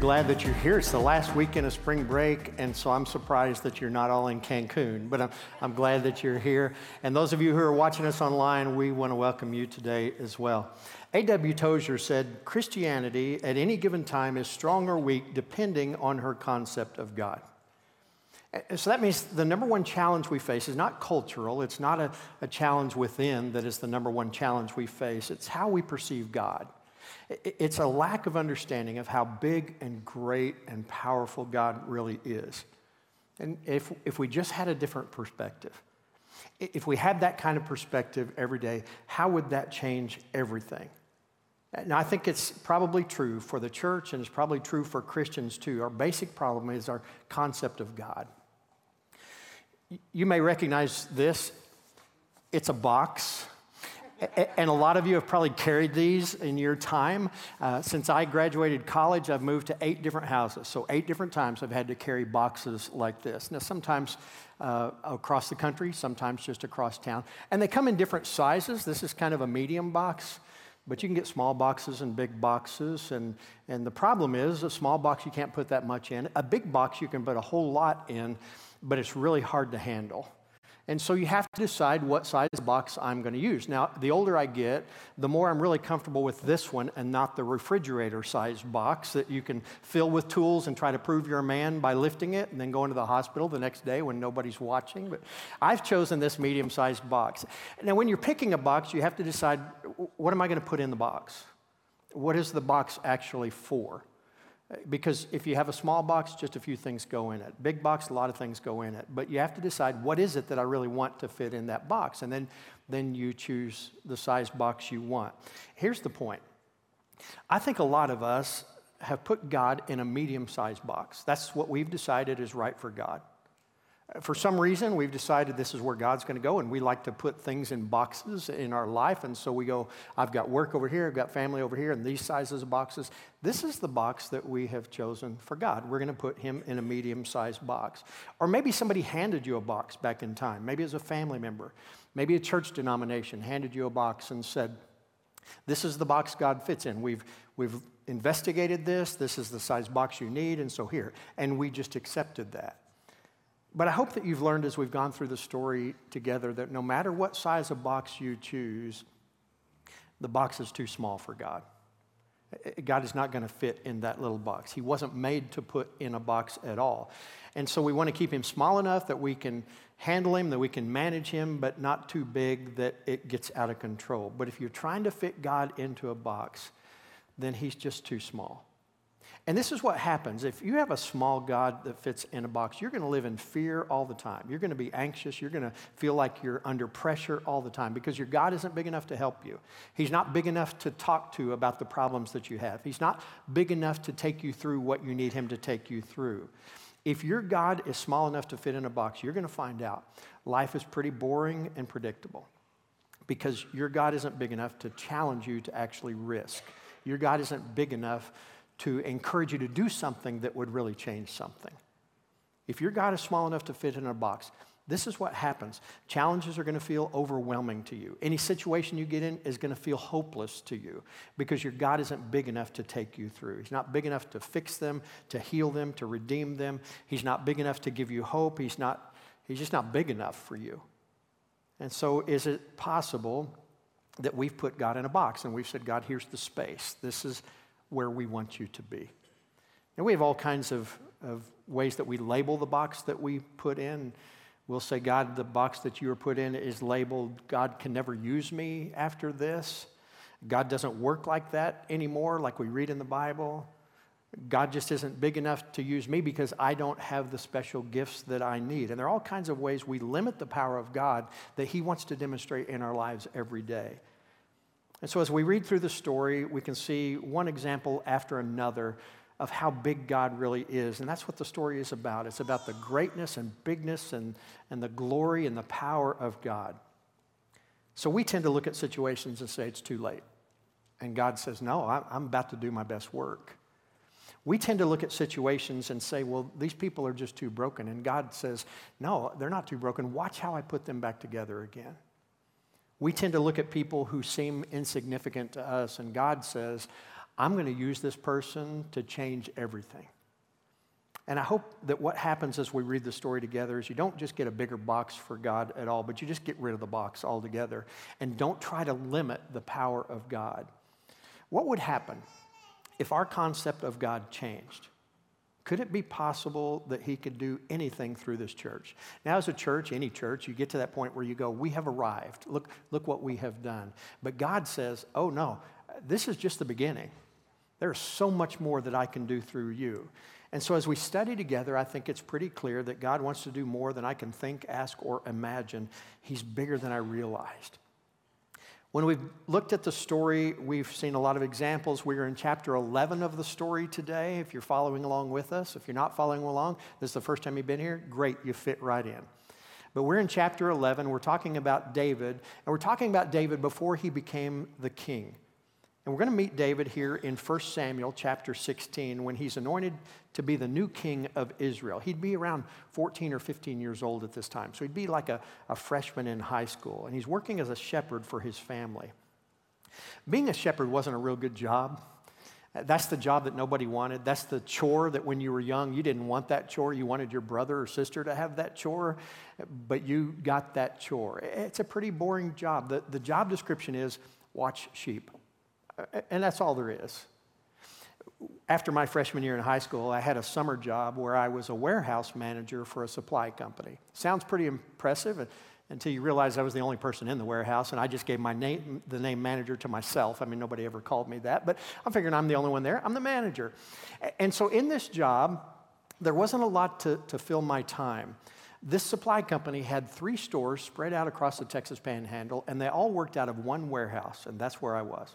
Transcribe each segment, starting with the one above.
glad that you're here. It's the last weekend of spring break, and so I'm surprised that you're not all in Cancun, but I'm, I'm glad that you're here. And those of you who are watching us online, we want to welcome you today as well. A.W. Tozer said Christianity at any given time is strong or weak depending on her concept of God. So that means the number one challenge we face is not cultural, it's not a, a challenge within that is the number one challenge we face, it's how we perceive God. It's a lack of understanding of how big and great and powerful God really is. And if, if we just had a different perspective, if we had that kind of perspective every day, how would that change everything? Now, I think it's probably true for the church and it's probably true for Christians too. Our basic problem is our concept of God. You may recognize this. It's a box and a lot of you have probably carried these in your time. Uh, since I graduated college, I've moved to eight different houses. So, eight different times I've had to carry boxes like this. Now, sometimes uh, across the country, sometimes just across town. And they come in different sizes. This is kind of a medium box. But you can get small boxes and big boxes. And, and the problem is, a small box, you can't put that much in. A big box, you can put a whole lot in, but it's really hard to handle. And so you have to decide what size box I'm going to use. Now, the older I get, the more I'm really comfortable with this one and not the refrigerator sized box that you can fill with tools and try to prove you're a man by lifting it and then going to the hospital the next day when nobody's watching. But I've chosen this medium sized box. Now, when you're picking a box, you have to decide what am I going to put in the box? What is the box actually for? Because if you have a small box, just a few things go in it. Big box, a lot of things go in it. But you have to decide what is it that I really want to fit in that box. And then, then you choose the size box you want. Here's the point I think a lot of us have put God in a medium sized box. That's what we've decided is right for God. For some reason, we've decided this is where God's going to go, and we like to put things in boxes in our life. And so we go, I've got work over here, I've got family over here, and these sizes of boxes. This is the box that we have chosen for God. We're going to put Him in a medium sized box. Or maybe somebody handed you a box back in time. Maybe as a family member, maybe a church denomination handed you a box and said, This is the box God fits in. We've, we've investigated this, this is the size box you need, and so here. And we just accepted that. But I hope that you've learned as we've gone through the story together that no matter what size of box you choose, the box is too small for God. God is not going to fit in that little box. He wasn't made to put in a box at all. And so we want to keep him small enough that we can handle him, that we can manage him, but not too big that it gets out of control. But if you're trying to fit God into a box, then he's just too small. And this is what happens. If you have a small God that fits in a box, you're going to live in fear all the time. You're going to be anxious. You're going to feel like you're under pressure all the time because your God isn't big enough to help you. He's not big enough to talk to about the problems that you have. He's not big enough to take you through what you need Him to take you through. If your God is small enough to fit in a box, you're going to find out life is pretty boring and predictable because your God isn't big enough to challenge you to actually risk. Your God isn't big enough to encourage you to do something that would really change something. If your God is small enough to fit in a box, this is what happens. Challenges are going to feel overwhelming to you. Any situation you get in is going to feel hopeless to you because your God isn't big enough to take you through. He's not big enough to fix them, to heal them, to redeem them. He's not big enough to give you hope. He's, not, he's just not big enough for you. And so, is it possible that we've put God in a box and we've said, God, here's the space. This is where we want you to be. And we have all kinds of, of ways that we label the box that we put in. We'll say, God, the box that you are put in is labeled, God can never use me after this. God doesn't work like that anymore, like we read in the Bible. God just isn't big enough to use me because I don't have the special gifts that I need. And there are all kinds of ways we limit the power of God that He wants to demonstrate in our lives every day. And so, as we read through the story, we can see one example after another of how big God really is. And that's what the story is about. It's about the greatness and bigness and, and the glory and the power of God. So, we tend to look at situations and say it's too late. And God says, No, I'm about to do my best work. We tend to look at situations and say, Well, these people are just too broken. And God says, No, they're not too broken. Watch how I put them back together again. We tend to look at people who seem insignificant to us, and God says, I'm going to use this person to change everything. And I hope that what happens as we read the story together is you don't just get a bigger box for God at all, but you just get rid of the box altogether and don't try to limit the power of God. What would happen if our concept of God changed? Could it be possible that he could do anything through this church? Now, as a church, any church, you get to that point where you go, We have arrived. Look, look what we have done. But God says, Oh, no, this is just the beginning. There's so much more that I can do through you. And so, as we study together, I think it's pretty clear that God wants to do more than I can think, ask, or imagine. He's bigger than I realized. When we've looked at the story, we've seen a lot of examples. We are in chapter 11 of the story today. If you're following along with us, if you're not following along, this is the first time you've been here, great, you fit right in. But we're in chapter 11. We're talking about David, and we're talking about David before he became the king. And we're going to meet David here in 1 Samuel chapter 16 when he's anointed to be the new king of Israel. He'd be around 14 or 15 years old at this time. So he'd be like a, a freshman in high school. And he's working as a shepherd for his family. Being a shepherd wasn't a real good job. That's the job that nobody wanted. That's the chore that when you were young, you didn't want that chore. You wanted your brother or sister to have that chore, but you got that chore. It's a pretty boring job. The, the job description is watch sheep. And that's all there is. After my freshman year in high school, I had a summer job where I was a warehouse manager for a supply company. Sounds pretty impressive uh, until you realize I was the only person in the warehouse, and I just gave my name, the name manager to myself. I mean, nobody ever called me that, but I'm figuring I'm the only one there. I'm the manager. And so in this job, there wasn't a lot to, to fill my time. This supply company had three stores spread out across the Texas panhandle, and they all worked out of one warehouse, and that's where I was.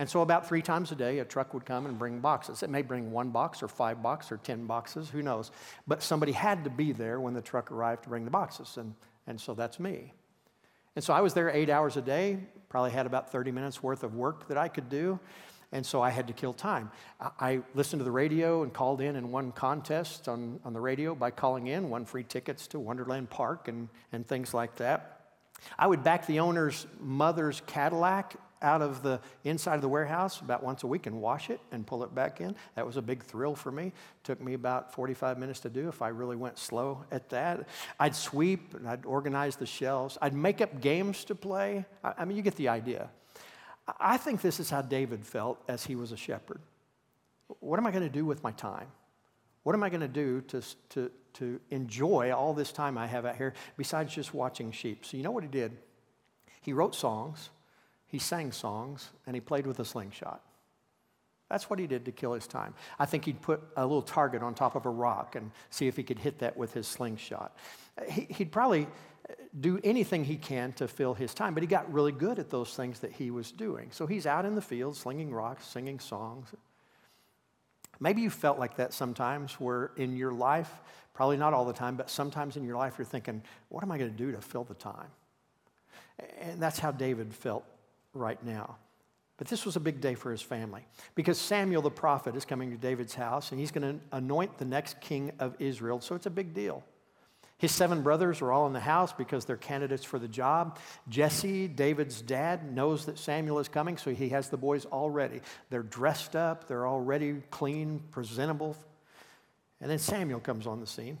And so, about three times a day, a truck would come and bring boxes. It may bring one box or five boxes or 10 boxes, who knows. But somebody had to be there when the truck arrived to bring the boxes. And, and so that's me. And so I was there eight hours a day, probably had about 30 minutes worth of work that I could do. And so I had to kill time. I listened to the radio and called in and won contests on, on the radio by calling in, won free tickets to Wonderland Park and, and things like that. I would back the owner's mother's Cadillac out of the inside of the warehouse about once a week and wash it and pull it back in. That was a big thrill for me. Took me about 45 minutes to do if I really went slow at that. I'd sweep and I'd organize the shelves. I'd make up games to play. I, mean, you get the idea. I think this is how David felt as he was a shepherd. What am I going to do with my time? What am I going to do to, to, to enjoy all this time I have out here besides just watching sheep? So, you know what he did? He wrote songs he sang songs, and he played with a slingshot. That's what he did to kill his time. I think he'd put a little target on top of a rock and see if he could hit that with his slingshot. He'd probably uh, do anything he can to fill his time, but he got really good at those things that he was doing. So he's out in the field slinging rocks, singing songs. Maybe you felt like that sometimes where in your life, probably not all the time, but sometimes in your life you're thinking, what am I going to do to fill the time? And that's how David felt right now. But this was a big day for his family because Samuel the prophet is coming to David's house and he's going to anoint the next king of Israel. So it's a big deal. His seven brothers are all in the house because they're candidates for the job. Jesse, David's dad, knows that Samuel is coming, so he has the boys all ready. They're dressed up, they're already clean, presentable. And then Samuel comes on the scene.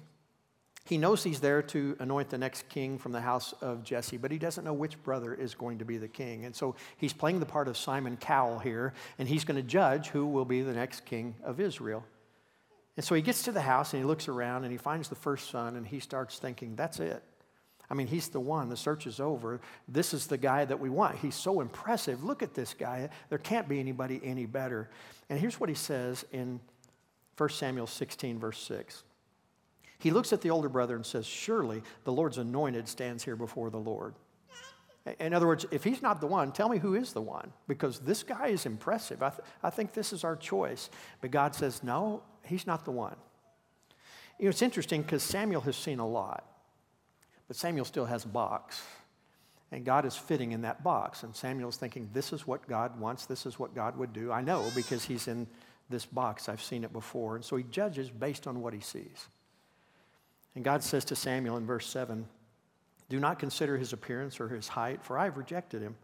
He knows he's there to anoint the next king from the house of Jesse, but he doesn't know which brother is going to be the king. And so he's playing the part of Simon Cowell here, and he's going to judge who will be the next king of Israel. And so he gets to the house and he looks around and he finds the first son and he starts thinking, that's it. I mean, he's the one. The search is over. This is the guy that we want. He's so impressive. Look at this guy. There can't be anybody any better. And here's what he says in 1 Samuel 16, verse 6. He looks at the older brother and says, Surely the Lord's anointed stands here before the Lord. In other words, if he's not the one, tell me who is the one, because this guy is impressive. I, th- I think this is our choice. But God says, No, he's not the one. You know, it's interesting because Samuel has seen a lot, but Samuel still has a box. And God is fitting in that box. And Samuel's thinking, This is what God wants, this is what God would do. I know because he's in this box, I've seen it before. And so he judges based on what he sees. And God says to Samuel in verse 7 Do not consider his appearance or his height, for I have rejected him.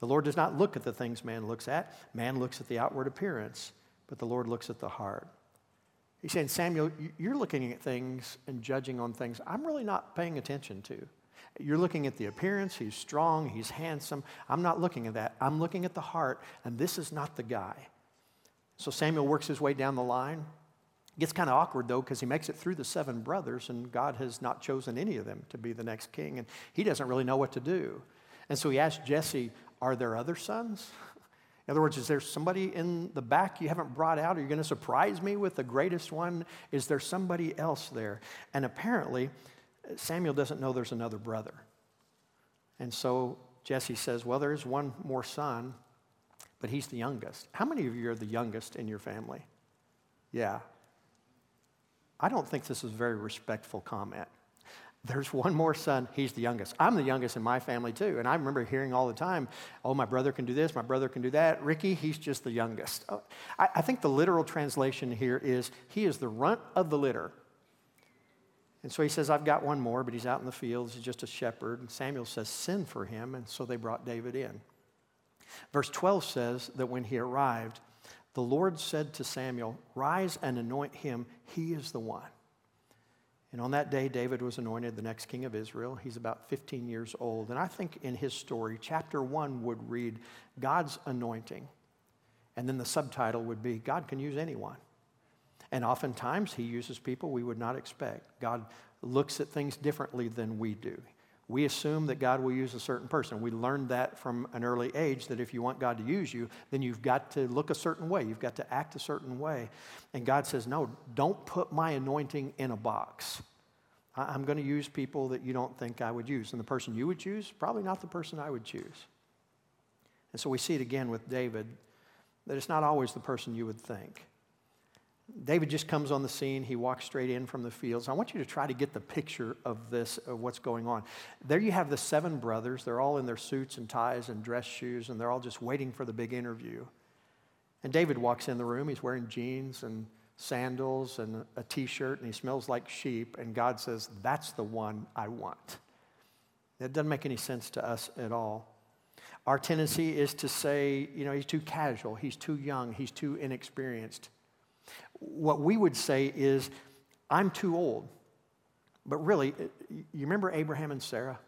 The Lord does not look at the things man looks at. Man looks at the outward appearance, but the Lord looks at the heart. He's saying, Samuel, you're looking at things and judging on things I'm really not paying attention to. You're looking at the appearance, he's strong, he's handsome. I'm not looking at that. I'm looking at the heart, and this is not the guy. So Samuel works his way down the line. Gets kind of awkward though, because he makes it through the seven brothers, and God has not chosen any of them to be the next king, and he doesn't really know what to do. And so he asks Jesse, Are there other sons? In other words, is there somebody in the back you haven't brought out? Are you going to surprise me with the greatest one? Is there somebody else there? And apparently, Samuel doesn't know there's another brother. And so Jesse says, Well, there's one more son, but he's the youngest. How many of you are the youngest in your family? Yeah. I don't think this is a very respectful comment. There's one more son, he's the youngest. I'm the youngest in my family too. And I remember hearing all the time, oh, my brother can do this, my brother can do that. Ricky, he's just the youngest. Oh, I, I think the literal translation here is, he is the runt of the litter. And so he says, I've got one more, but he's out in the fields. He's just a shepherd. And Samuel says, Send for him. And so they brought David in. Verse 12 says that when he arrived, the Lord said to Samuel, Rise and anoint him. He is the one. And on that day, David was anointed the next king of Israel. He's about 15 years old. And I think in his story, chapter one would read God's anointing. And then the subtitle would be God can use anyone. And oftentimes, he uses people we would not expect. God looks at things differently than we do. We assume that God will use a certain person. We learned that from an early age that if you want God to use you, then you've got to look a certain way. You've got to act a certain way. And God says, No, don't put my anointing in a box. I'm going to use people that you don't think I would use. And the person you would choose, probably not the person I would choose. And so we see it again with David that it's not always the person you would think. David just comes on the scene. He walks straight in from the fields. I want you to try to get the picture of this, of what's going on. There you have the seven brothers. They're all in their suits and ties and dress shoes, and they're all just waiting for the big interview. And David walks in the room. He's wearing jeans and sandals and a t shirt, and he smells like sheep. And God says, That's the one I want. It doesn't make any sense to us at all. Our tendency is to say, you know, he's too casual, he's too young, he's too inexperienced what we would say is, I'm too old. But really, eh, you remember Abraham and Sarah?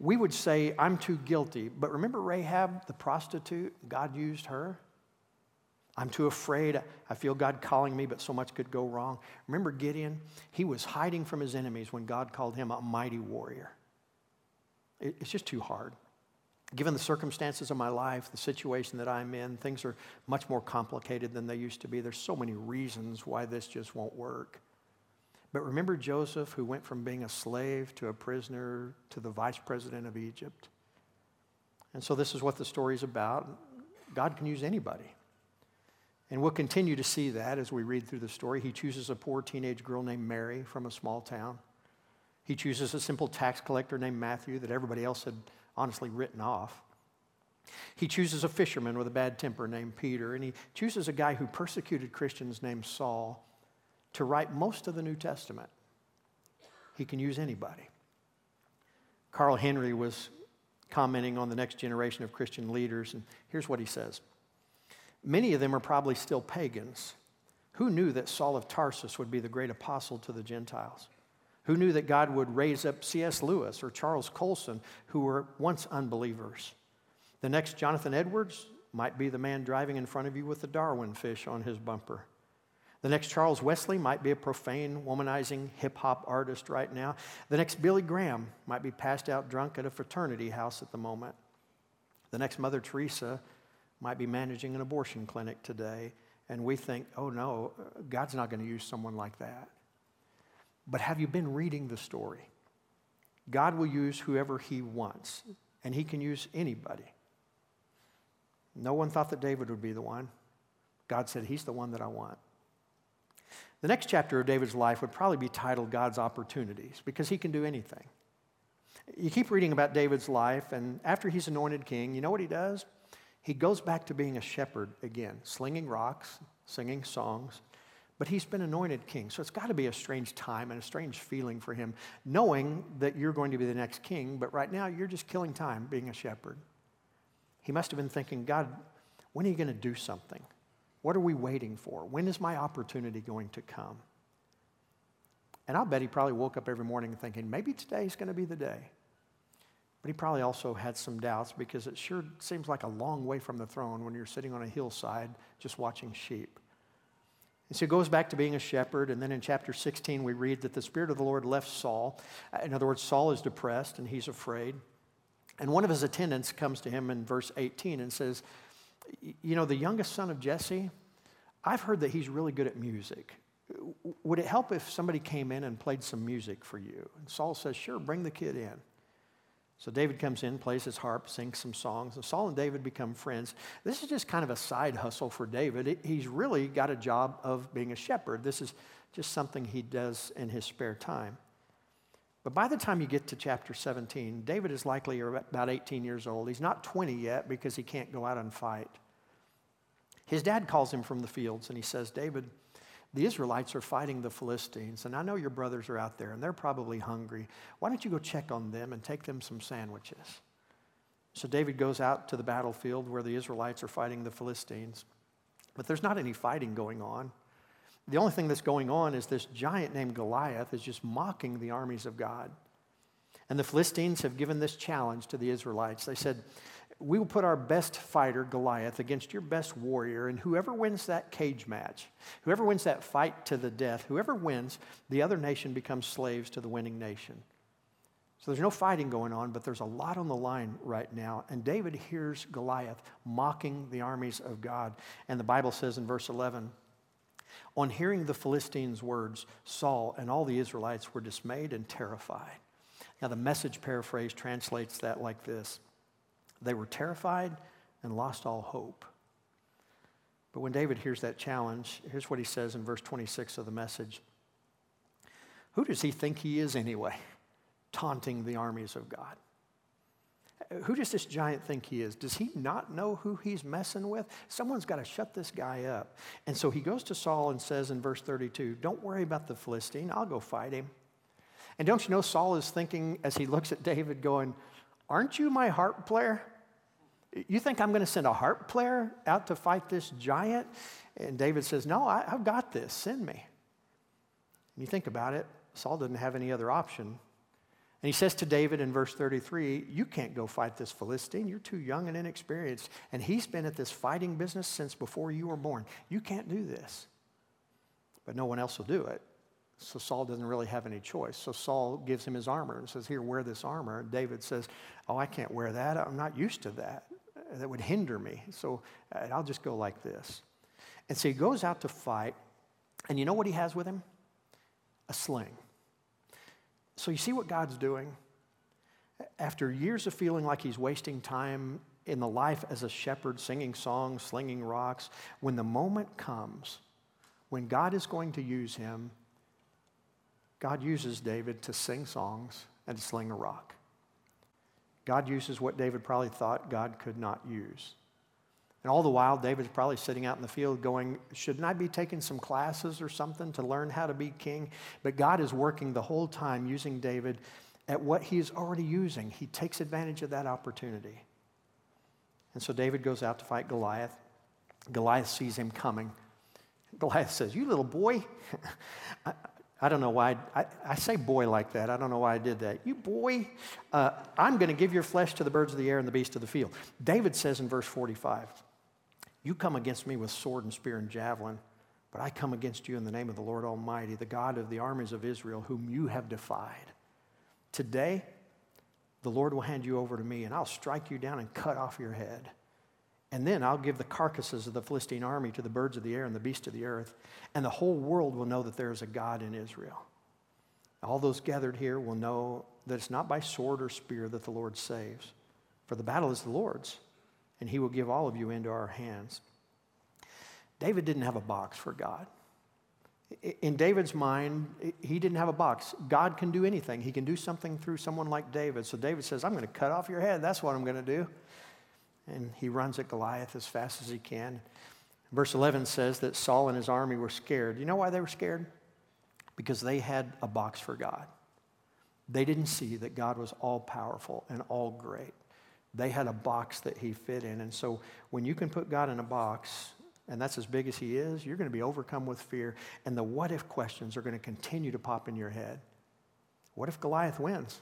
We would say, I'm too guilty. But remember Rahab, the prostitute? God used her. I'm too afraid. I feel God calling me, but so much could go wrong. Remember Gideon? He was hiding from his enemies when God called him a mighty warrior. It's just too hard. Given the circumstances of my life, the situation that I'm in, things are much more complicated than they used to be. There's so many reasons why this just won't work. But remember Joseph, who went from being a slave to a prisoner to the vice president of Egypt? And so, this is what the story is about. God can use anybody. And we'll continue to see that as we read through the story. He chooses a poor teenage girl named Mary from a small town. He chooses a simple tax collector named Matthew that everybody else had honestly written off. He chooses a fisherman with a bad temper named Peter, and he chooses a guy who persecuted Christians named Saul to write most of the New Testament. He can use anybody. Carl Henry was commenting on the next generation of Christian leaders, and here's what he says Many of them are probably still pagans. Who knew that Saul of Tarsus would be the great apostle to the Gentiles? Who knew that God would raise up C.S. Lewis or Charles Colson, who were once unbelievers? The next Jonathan Edwards might be the man driving in front of you with the Darwin fish on his bumper. The next Charles Wesley might be a profane, womanizing hip hop artist right now. The next Billy Graham might be passed out drunk at a fraternity house at the moment. The next Mother Teresa might be managing an abortion clinic today. And we think, oh no, God's not going to use someone like that. But have you been reading the story? God will use whoever he wants, and he can use anybody. No one thought that David would be the one. God said, He's the one that I want. The next chapter of David's life would probably be titled God's Opportunities because he can do anything. You keep reading about David's life, and after he's anointed king, you know what he does? He goes back to being a shepherd again, slinging rocks, singing songs, but he's been anointed king. So it's got to be a strange time and a strange feeling for him, knowing that you're going to be the next king, but right now you're just killing time being a shepherd. He must have been thinking, God, when are you going to do something? What are we waiting for? When is my opportunity going to come? And I'll bet he probably woke up every morning thinking, maybe today's going to be the day. But he probably also had some doubts because it sure seems like a long way from the throne when you're sitting on a hillside just watching sheep. And so he goes back to being a shepherd. And then in chapter 16, we read that the Spirit of the Lord left Saul. In other words, Saul is depressed and he's afraid. And one of his attendants comes to him in verse 18 and says, You know, the youngest son of Jesse, I've heard that he's really good at music. Would it help if somebody came in and played some music for you? And Saul says, Sure, bring the kid in. So David comes in, plays his harp, sings some songs, and Saul and David become friends. This is just kind of a side hustle for David. He's really got a job of being a shepherd. This is just something he does in his spare time. But by the time you get to chapter 17, David is likely about 18 years old. He's not 20 yet because he can't go out and fight. His dad calls him from the fields and he says, David, the Israelites are fighting the Philistines, and I know your brothers are out there, and they're probably hungry. Why don't you go check on them and take them some sandwiches? So David goes out to the battlefield where the Israelites are fighting the Philistines, but there's not any fighting going on. The only thing that's going on is this giant named Goliath is just mocking the armies of God. And the Philistines have given this challenge to the Israelites. They said, we will put our best fighter, Goliath, against your best warrior, and whoever wins that cage match, whoever wins that fight to the death, whoever wins, the other nation becomes slaves to the winning nation. So there's no fighting going on, but there's a lot on the line right now. And David hears Goliath mocking the armies of God. And the Bible says in verse 11, on hearing the Philistines' words, Saul and all the Israelites were dismayed and terrified. Now, the message paraphrase translates that like this they were terrified and lost all hope. But when David hears that challenge, here's what he says in verse 26 of the message Who does he think he is anyway, taunting the armies of God? Who does this giant think he is? Does he not know who he's messing with? Someone's got to shut this guy up. And so he goes to Saul and says in verse 32, Don't worry about the Philistine, I'll go fight him. And don't you know, Saul is thinking as he looks at David, going, Aren't you my harp player? You think I'm going to send a harp player out to fight this giant? And David says, No, I, have got this. Send me. And you think about it, Saul didn't have any other option. And he says to David in verse 33, You can't go fight this Philistine. You're too young and inexperienced. And he's been at this fighting business since before you were born. You can't do this. But no one else will do it. So Saul doesn't really have any choice. So Saul gives him his armor and says, Here, wear this armor. David says, Oh, I can't wear that. I'm not used to that. That would hinder me. So uh, I'll just go like this. And so he goes out to fight. And you know what he has with him? A sling. So you see what God's doing? After years of feeling like he's wasting time in the life as a shepherd, singing songs, slinging rocks, when the moment comes when God is going to use him, God uses David to sing songs and to sling a rock. God uses what David probably thought God could not use. And all the while, David's probably sitting out in the field going, Shouldn't I be taking some classes or something to learn how to be king? But God is working the whole time using David at what he is already using. He takes advantage of that opportunity. And so David goes out to fight Goliath. Goliath sees him coming. Goliath says, You little boy, don't know why, I, I, say boy like that. I don't know why I did that. You boy, uh, I'm going to give your flesh to the birds of the air and the beasts of the field. David says in verse 45, You come against me with sword and spear and javelin, but I come against you in the name of the Lord Almighty, the God of the armies of Israel, whom you have defied. Today, the Lord will hand you over to me, and I'll strike you down and cut off your head. And then I'll give the carcasses of the Philistine army to the birds of the air and the beasts of the earth, and the whole world will know that there is a God in Israel. All those gathered here will know that it's not by sword or spear that the Lord saves, for the battle is the Lord's, and he will give all of you into our hands. David didn't have a box for God. In David's mind, he didn't have a box. God can do anything. He can do something through someone like David. So David says, I'm going to cut off your head. That's what I'm going to do and he runs at Goliath as fast as he can. Verse 11 says that Saul and his army were scared. You know why they were scared? Because they had a box for God. They didn't see that God was all powerful and all great. They had a box that he fit in. And so when you can put God in a box, and that's as big as he is, you're going to be overcome with fear. And the what if questions are going to continue to pop in your head. What if Goliath wins?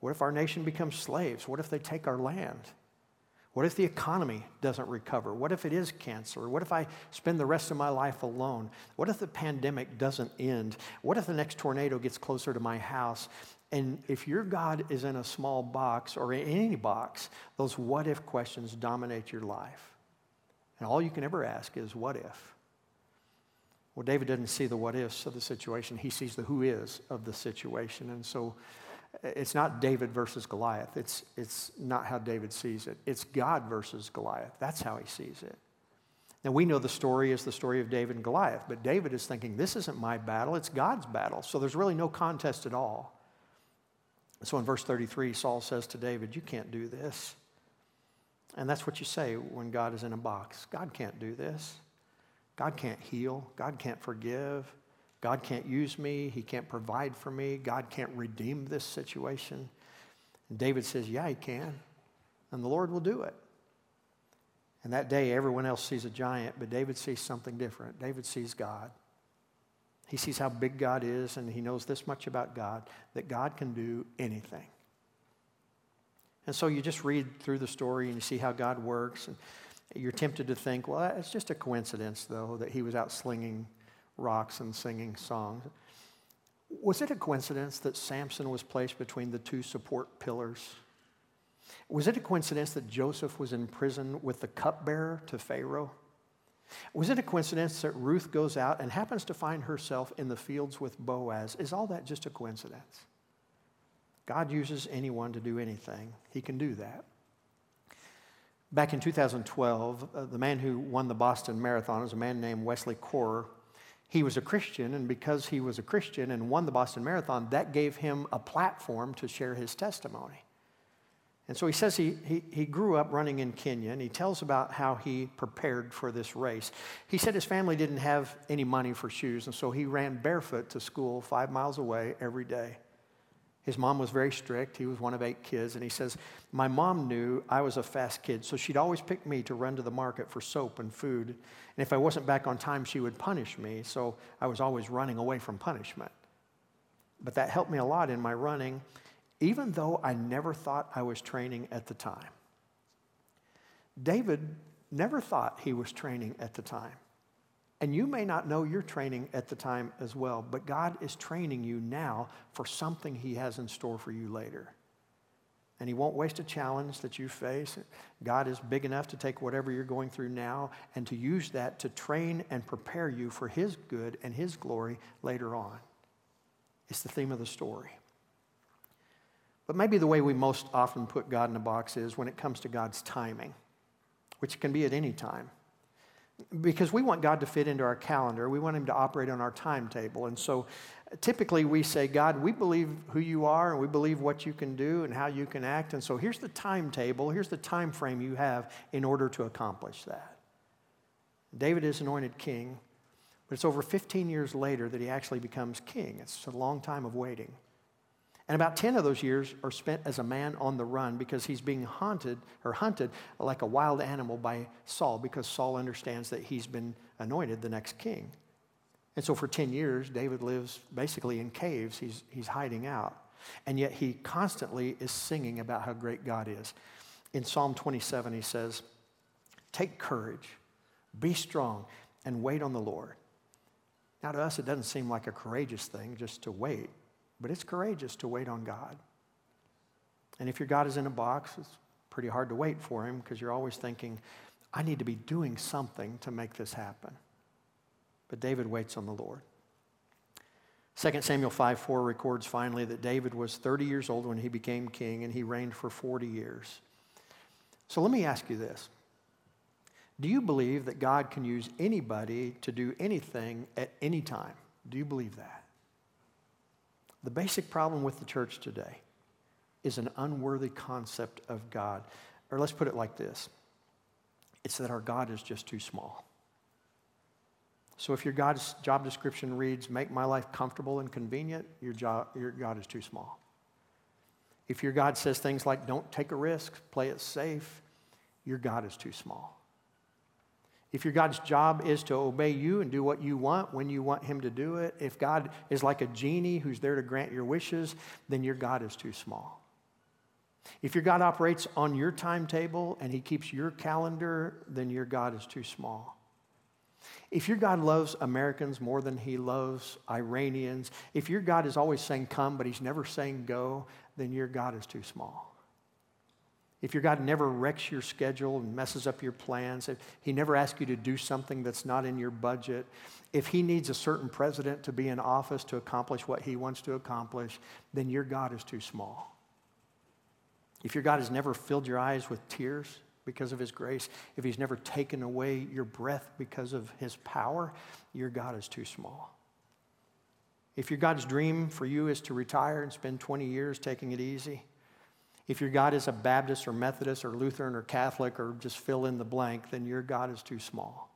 What if our nation becomes slaves? What if they take our land? What if the economy doesn't recover? What if it is cancer? What if I spend the rest of my life alone? What if the pandemic doesn't end? What if the next tornado gets closer to my house? And if your God is in a small box or in any box, those what if questions dominate your life. And all you can ever ask is, what if? Well, David doesn't see the what ifs of the situation, he sees the who is of the situation. And so it's not David versus Goliath. It's, it's not how David sees it. It's God versus Goliath. That's how he sees it. Now, we know the story is the story of David and Goliath, but David is thinking, this isn't my battle, it's God's battle. So there's really no contest at all. So in verse 33, Saul says to David, You can't do this. And that's what you say when God is in a box God can't do this. God can't heal. God can't forgive. God can't use me. He can't provide for me. God can't redeem this situation. And David says, Yeah, he can. And the Lord will do it. And that day, everyone else sees a giant, but David sees something different. David sees God. He sees how big God is, and he knows this much about God that God can do anything. And so you just read through the story and you see how God works. And you're tempted to think, well, it's just a coincidence, though, that he was out slinging rocks and singing songs. Was it a coincidence that Samson was placed between the two support pillars? Was it a coincidence that Joseph was in prison with the cupbearer to Pharaoh? Was it a coincidence that Ruth goes out and happens to find herself in the fields with Boaz? Is all that just a coincidence? God uses anyone to do anything, He can do that. Back in 2012, uh, the man who won the Boston Marathon is a man named Wesley Korir. He was a Christian, and because he was a Christian and won the Boston Marathon, that gave him a platform to share his testimony. And so he says he, he, he grew up running in Kenya, and he tells about how he prepared for this race. He said his family didn't have any money for shoes, and so he ran barefoot to school five miles away every day. His mom was very strict. He was one of eight kids. And he says, My mom knew I was a fast kid, so she'd always pick me to run to the market for soap and food. And if I wasn't back on time, she would punish me. So I was always running away from punishment. But that helped me a lot in my running, even though I never thought I was training at the time. David never thought he was training at the time. And you may not know your training at the time as well, but God is training you now for something He has in store for you later. And He won't waste a challenge that you face. God is big enough to take whatever you're going through now and to use that to train and prepare you for His good and His glory later on. It's the theme of the story. But maybe the way we most often put God in a box is when it comes to God's timing, which can be at any time because we want God to fit into our calendar. We want Him to operate on our timetable. And so typically we say, God, we believe who you are and we believe what you can do and how you can act. And so here's the timetable, here's the time frame you have in order to accomplish that. David is anointed king, but it's over 15 years later that he actually becomes king. It's a long time of waiting. And about 10 of those years are spent as a man on the run because he's being haunted or hunted like a wild animal by Saul because Saul understands that he's been anointed the next king. And so for 10 years, David lives basically in caves. He's, he's hiding out. And yet he constantly is singing about how great God is. In Psalm 27, he says, Take courage, be strong, and wait on the Lord. Now, to us, it doesn't seem like a courageous thing just to wait. But it's courageous to wait on God. And if your God is in a box, it's pretty hard to wait for him because you're always thinking, I need to be doing something to make this happen. But David waits on the Lord. 2 Samuel 5 4 records finally that David was 30 years old when he became king and he reigned for 40 years. So let me ask you this Do you believe that God can use anybody to do anything at any time? Do you believe that? The basic problem with the church today is an unworthy concept of God. Or let's put it like this it's that our God is just too small. So if your God's job description reads, make my life comfortable and convenient, your, job, your God is too small. If your God says things like, don't take a risk, play it safe, your God is too small. If your God's job is to obey you and do what you want when you want Him to do it, if God is like a genie who's there to grant your wishes, then your God is too small. If your God operates on your timetable and He keeps your calendar, then your God is too small. If your God loves Americans more than He loves Iranians, if your God is always saying come, but He's never saying go, then your God is too small if your God never wrecks your schedule and messes up your plans, if He never asks you to do something that's not in your budget, if He needs a certain president to be in office to accomplish what He wants to accomplish, then your God is too small. If your God has never filled your eyes with tears because of His grace, if He's never taken away your breath because of His power, your God is too small. If your God's dream for you is to retire and spend 20 years taking it easy, if your God is a Baptist or Methodist or Lutheran or Catholic or just fill in the blank, then your God is too small.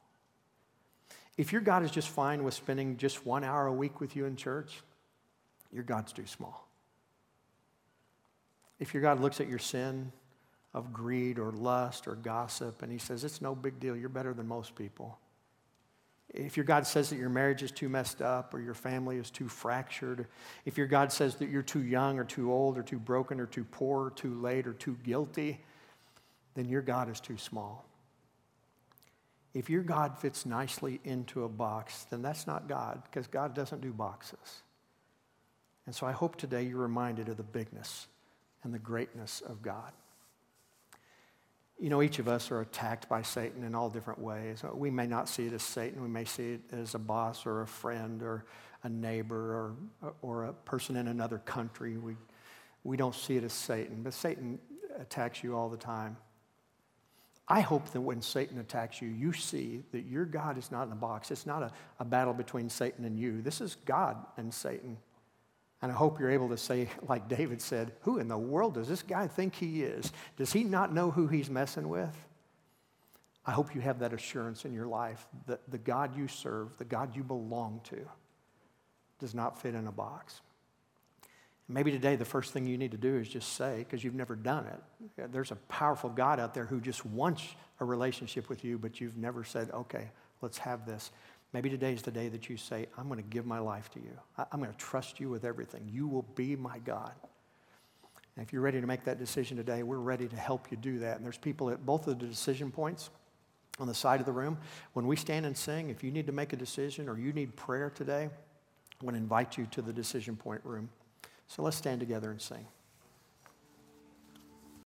If your God is just fine with spending just one hour a week with you in church, your God's too small. If your God looks at your sin of greed or lust or gossip and he says, it's no big deal, you're better than most people, if your God says that your marriage is too messed up or your family is too fractured, if your God says that you're too young or too old or too broken or too poor or too late or too guilty, then your God is too small. If your God fits nicely into a box, then that's not God because God doesn't do boxes. And so I hope today you're reminded of the bigness and the greatness of God you know, each of us are attacked by Satan in all different ways. Uh, we may not see it as Satan. We may see it as a boss or a friend or a neighbor or, uh, or a person in another country. We, we don't see it as Satan, but Satan attacks you all the time. I hope that when Satan attacks you, you see that your God is not in a box. It's not a, a battle between Satan and you. This is God and Satan. And I hope you're able to say, like David said, Who in the world does this guy think he is? Does he not know who he's messing with? I hope you have that assurance in your life that the God you serve, the God you belong to, does not fit in a box. Maybe today the first thing you need to do is just say, because you've never done it, there's a powerful God out there who just wants a relationship with you, but you've never said, okay, let's have this. Maybe today is the day that you say, I'm going to give my life to you. I'm going to trust you with everything. You will be my God. And if you're ready to make that decision today, we're ready to help you do that. And there's people at both of the decision points on the side of the room. When we stand and sing, if you need to make a decision or you need prayer today, I want to invite you to the decision point room. So let's stand together and sing.